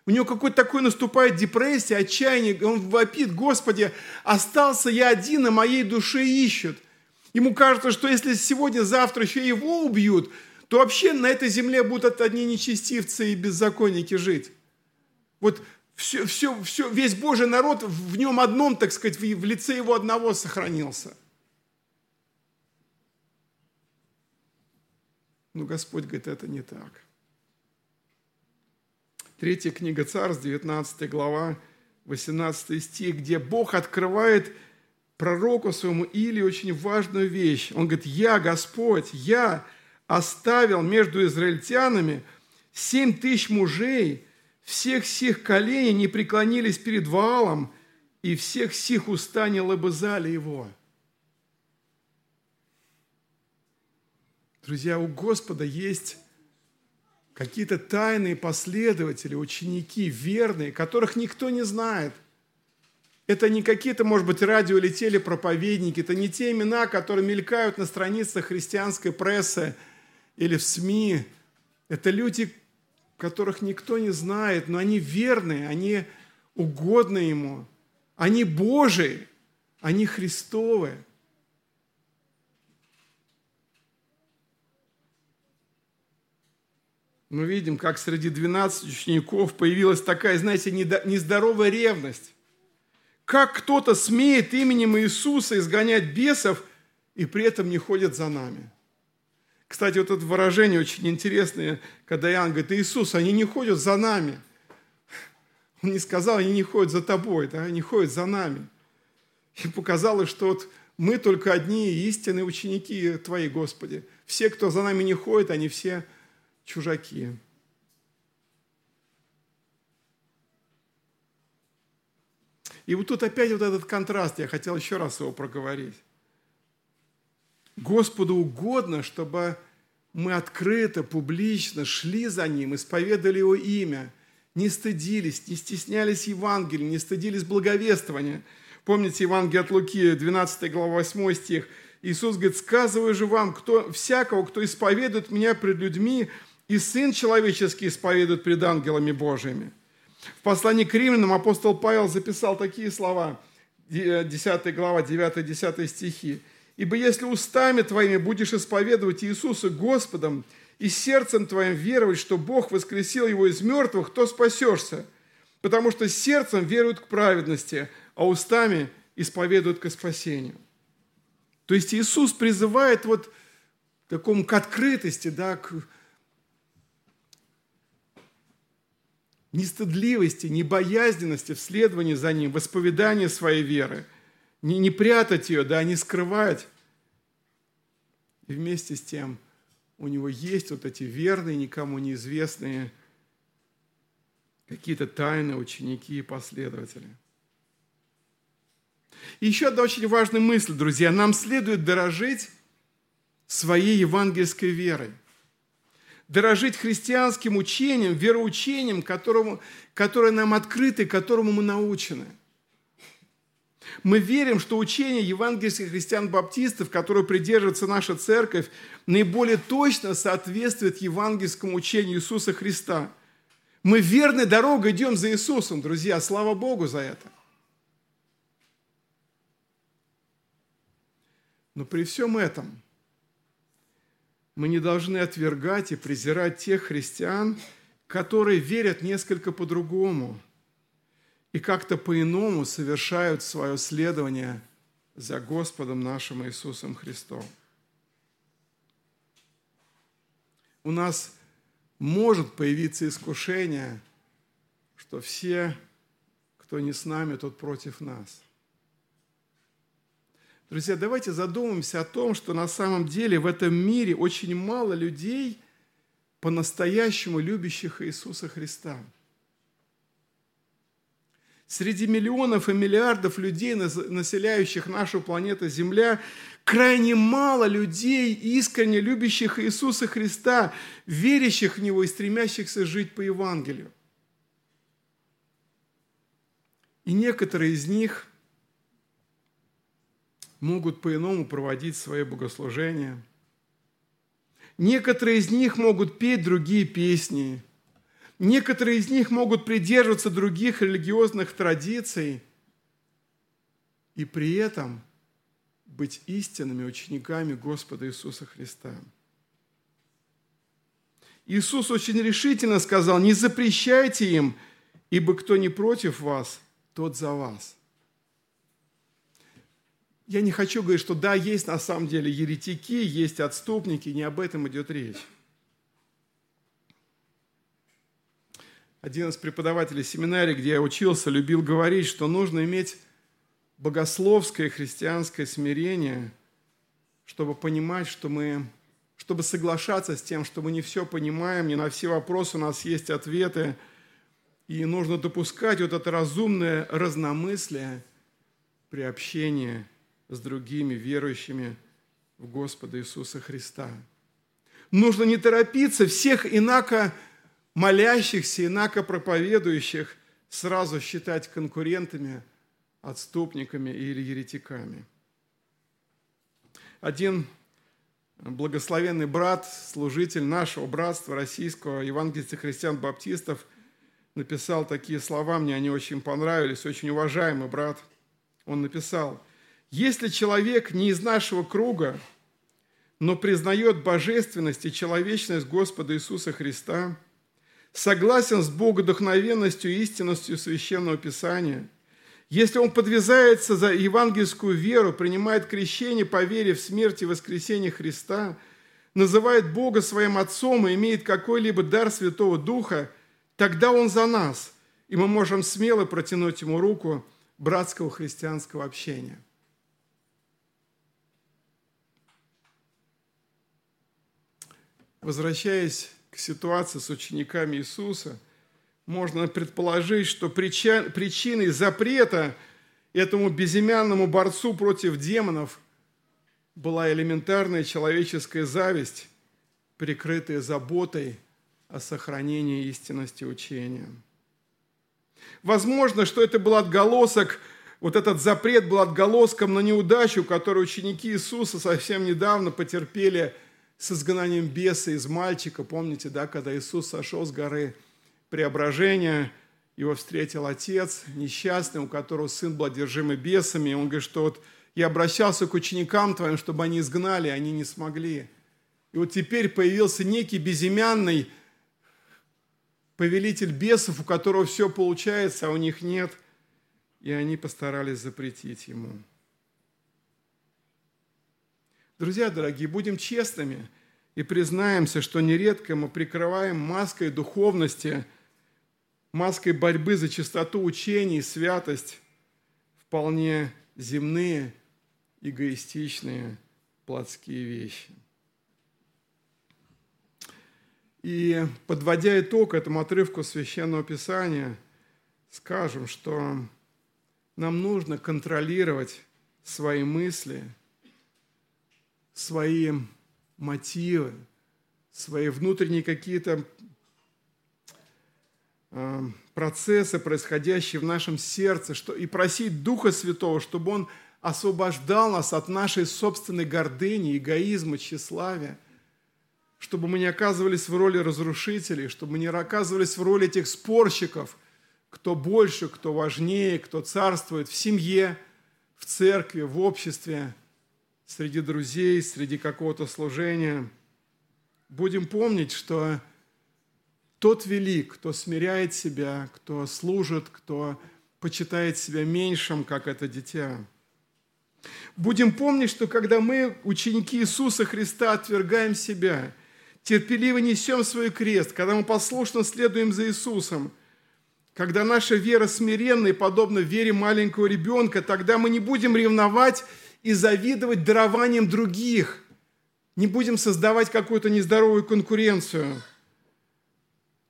S2: У него какой-то такой наступает депрессия, отчаяние, он вопит, Господи, остался я один, а моей душе ищут – Ему кажется, что если сегодня, завтра еще его убьют, то вообще на этой земле будут одни нечестивцы и беззаконники жить. Вот все, все, все, весь Божий народ в нем одном, так сказать, в лице его одного сохранился. Но Господь говорит, это не так. Третья книга Царств, 19 глава, 18 стих, где Бог открывает пророку своему Или очень важную вещь. Он говорит, я, Господь, я оставил между израильтянами семь тысяч мужей, всех сих коленей не преклонились перед Ваалом, и всех сих уста не лобызали его. Друзья, у Господа есть какие-то тайные последователи, ученики, верные, которых никто не знает – это не какие-то, может быть, радио или телепроповедники, это не те имена, которые мелькают на страницах христианской прессы или в СМИ. Это люди, которых никто не знает, но они верные, они угодны Ему, они Божии, они Христовы. Мы видим, как среди 12 учеников появилась такая, знаете, нездоровая ревность как кто-то смеет именем Иисуса изгонять бесов и при этом не ходит за нами. Кстати, вот это выражение очень интересное, когда Иоанн говорит, Иисус, они не ходят за нами. Он не сказал, они не ходят за тобой, да, они ходят за нами. И показалось, что вот мы только одни истинные ученики Твои, Господи. Все, кто за нами не ходит, они все чужаки. И вот тут опять вот этот контраст, я хотел еще раз его проговорить. Господу угодно, чтобы мы открыто, публично шли за Ним, исповедали Его имя, не стыдились, не стеснялись Евангелия, не стыдились благовествования. Помните Евангелие от Луки, 12 глава, 8 стих. Иисус говорит, «Сказываю же вам, кто, всякого, кто исповедует Меня пред людьми, и Сын Человеческий исповедует пред ангелами Божьими». В послании к римлянам апостол Павел записал такие слова, 10 глава, 9-10 стихи. «Ибо если устами твоими будешь исповедовать Иисуса Господом и сердцем твоим веровать, что Бог воскресил Его из мертвых, то спасешься, потому что сердцем веруют к праведности, а устами исповедуют к спасению». То есть Иисус призывает вот к такому к открытости, да, к нестыдливости, небоязненности в следовании за Ним, в исповедании своей веры. Не, не прятать ее, да, не скрывать. И вместе с тем у него есть вот эти верные, никому неизвестные какие-то тайны, ученики и последователи. И еще одна очень важная мысль, друзья. Нам следует дорожить своей евангельской верой – дорожить христианским учением, вероучением, которому, которое нам открыто и которому мы научены. Мы верим, что учение евангельских христиан-баптистов, которое придерживается наша церковь, наиболее точно соответствует евангельскому учению Иисуса Христа. Мы верной дорогой идем за Иисусом, друзья, слава Богу за это. Но при всем этом – мы не должны отвергать и презирать тех христиан, которые верят несколько по-другому и как-то по-иному совершают свое следование за Господом нашим Иисусом Христом. У нас может появиться искушение, что все, кто не с нами, тот против нас – Друзья, давайте задумаемся о том, что на самом деле в этом мире очень мало людей, по-настоящему любящих Иисуса Христа. Среди миллионов и миллиардов людей, населяющих нашу планету Земля, крайне мало людей, искренне любящих Иисуса Христа, верящих в Него и стремящихся жить по Евангелию. И некоторые из них – могут по-иному проводить свои богослужения. Некоторые из них могут петь другие песни. Некоторые из них могут придерживаться других религиозных традиций и при этом быть истинными учениками Господа Иисуса Христа. Иисус очень решительно сказал, не запрещайте им, ибо кто не против вас, тот за вас. Я не хочу говорить, что да, есть на самом деле еретики, есть отступники, не об этом идет речь. Один из преподавателей семинарии, где я учился, любил говорить, что нужно иметь богословское христианское смирение, чтобы понимать, что мы, чтобы соглашаться с тем, что мы не все понимаем, не на все вопросы у нас есть ответы, и нужно допускать вот это разумное разномыслие при общении с другими верующими в Господа Иисуса Христа. Нужно не торопиться всех инако молящихся, инако проповедующих сразу считать конкурентами, отступниками или еретиками. Один благословенный брат, служитель нашего братства российского, евангельских христиан-баптистов, написал такие слова, мне они очень понравились, очень уважаемый брат. Он написал – если человек не из нашего круга, но признает божественность и человечность Господа Иисуса Христа, согласен с богодухновенностью и истинностью Священного Писания, если он подвязается за евангельскую веру, принимает крещение по вере в смерть и воскресение Христа, называет Бога своим Отцом и имеет какой-либо дар Святого Духа, тогда он за нас, и мы можем смело протянуть ему руку братского христианского общения. Возвращаясь к ситуации с учениками Иисуса, можно предположить, что причиной запрета этому безымянному борцу против демонов была элементарная человеческая зависть, прикрытая заботой о сохранении истинности учения. Возможно, что это был отголосок, вот этот запрет был отголоском на неудачу, которую ученики Иисуса совсем недавно потерпели с изгнанием беса из мальчика. Помните, да, когда Иисус сошел с горы преображения, его встретил отец, несчастный, у которого сын был одержимый бесами. Он говорит, что вот я обращался к ученикам твоим, чтобы они изгнали, они не смогли. И вот теперь появился некий безымянный повелитель бесов, у которого все получается, а у них нет, и они постарались запретить ему. Друзья дорогие, будем честными и признаемся, что нередко мы прикрываем маской духовности, маской борьбы за чистоту учений, святость, вполне земные, эгоистичные, плотские вещи – и подводя итог этому отрывку Священного Писания, скажем, что нам нужно контролировать свои мысли, свои мотивы, свои внутренние какие-то э, процессы, происходящие в нашем сердце, что, и просить Духа Святого, чтобы Он освобождал нас от нашей собственной гордыни, эгоизма, тщеславия – чтобы мы не оказывались в роли разрушителей, чтобы мы не оказывались в роли этих спорщиков, кто больше, кто важнее, кто царствует в семье, в церкви, в обществе, среди друзей, среди какого-то служения. Будем помнить, что тот велик, кто смиряет себя, кто служит, кто почитает себя меньшим, как это дитя. Будем помнить, что когда мы, ученики Иисуса Христа, отвергаем себя – терпеливо несем свой крест, когда мы послушно следуем за Иисусом, когда наша вера смиренна и подобна вере маленького ребенка, тогда мы не будем ревновать и завидовать дарованием других, не будем создавать какую-то нездоровую конкуренцию.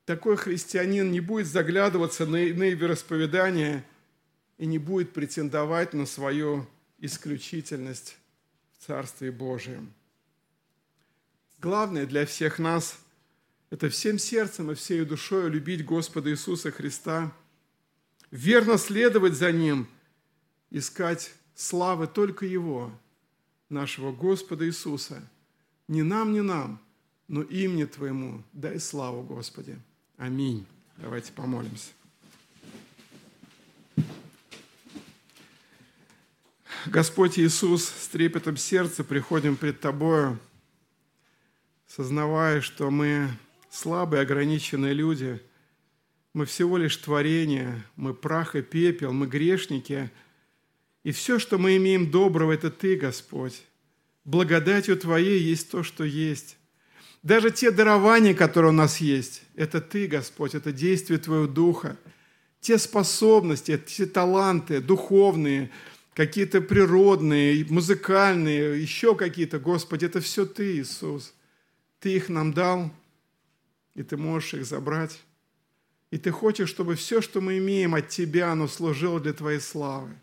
S2: Такой христианин не будет заглядываться на иные вероисповедания и не будет претендовать на свою исключительность в Царстве Божьем. Главное для всех нас – это всем сердцем и всей душой любить Господа Иисуса Христа, верно следовать за Ним, искать славы только Его, нашего Господа Иисуса. Не нам, не нам, но имени Твоему дай славу, Господи. Аминь. Давайте помолимся. Господь Иисус, с трепетом сердца приходим пред Тобою – сознавая, что мы слабые, ограниченные люди, мы всего лишь творение, мы прах и пепел, мы грешники, и все, что мы имеем доброго, это Ты, Господь. Благодатью Твоей есть то, что есть. Даже те дарования, которые у нас есть, это Ты, Господь, это действие Твоего Духа. Те способности, те таланты духовные, какие-то природные, музыкальные, еще какие-то, Господи, это все Ты, Иисус – ты их нам дал, и Ты можешь их забрать. И Ты хочешь, чтобы все, что мы имеем от Тебя, оно служило для Твоей славы.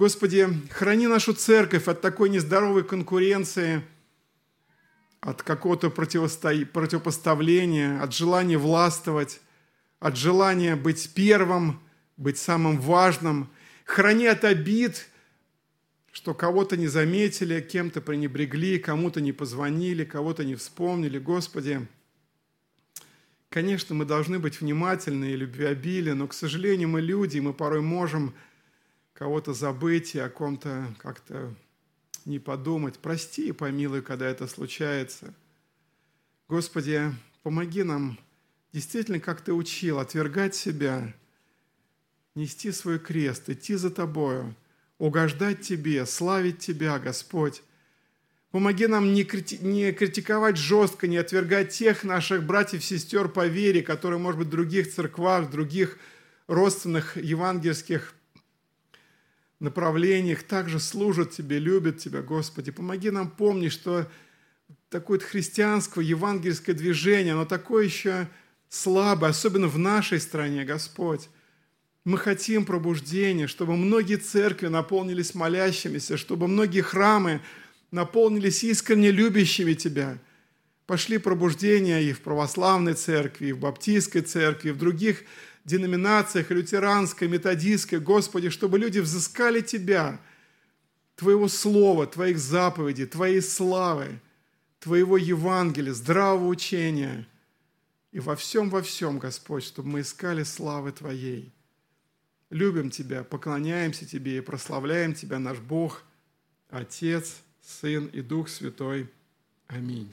S2: Господи, храни нашу церковь от такой нездоровой конкуренции, от какого-то противопоставления, от желания властвовать, от желания быть первым, быть самым важным. Храни от обид – что кого-то не заметили, кем-то пренебрегли, кому-то не позвонили, кого-то не вспомнили. Господи, конечно, мы должны быть внимательны и любвеобильны, но, к сожалению, мы люди, и мы порой можем кого-то забыть и о ком-то как-то не подумать. Прости и помилуй, когда это случается. Господи, помоги нам действительно, как Ты учил, отвергать себя, нести свой крест, идти за Тобою – угождать Тебе, славить Тебя, Господь. Помоги нам не, крити- не критиковать жестко, не отвергать тех наших братьев и сестер по вере, которые, может быть, в других церквах, в других родственных евангельских направлениях также служат Тебе, любят Тебя, Господи. Помоги нам помнить, что такое христианское, евангельское движение, оно такое еще слабое, особенно в нашей стране, Господь. Мы хотим пробуждения, чтобы многие церкви наполнились молящимися, чтобы многие храмы наполнились искренне любящими Тебя. Пошли пробуждения и в православной церкви, и в баптистской церкви, и в других деноминациях, лютеранской, методистской, Господи, чтобы люди взыскали Тебя, Твоего Слова, Твоих заповедей, Твоей славы, Твоего Евангелия, здравого учения. И во всем, во всем, Господь, чтобы мы искали славы Твоей. Любим Тебя, поклоняемся Тебе и прославляем Тебя, наш Бог, Отец, Сын и Дух Святой. Аминь.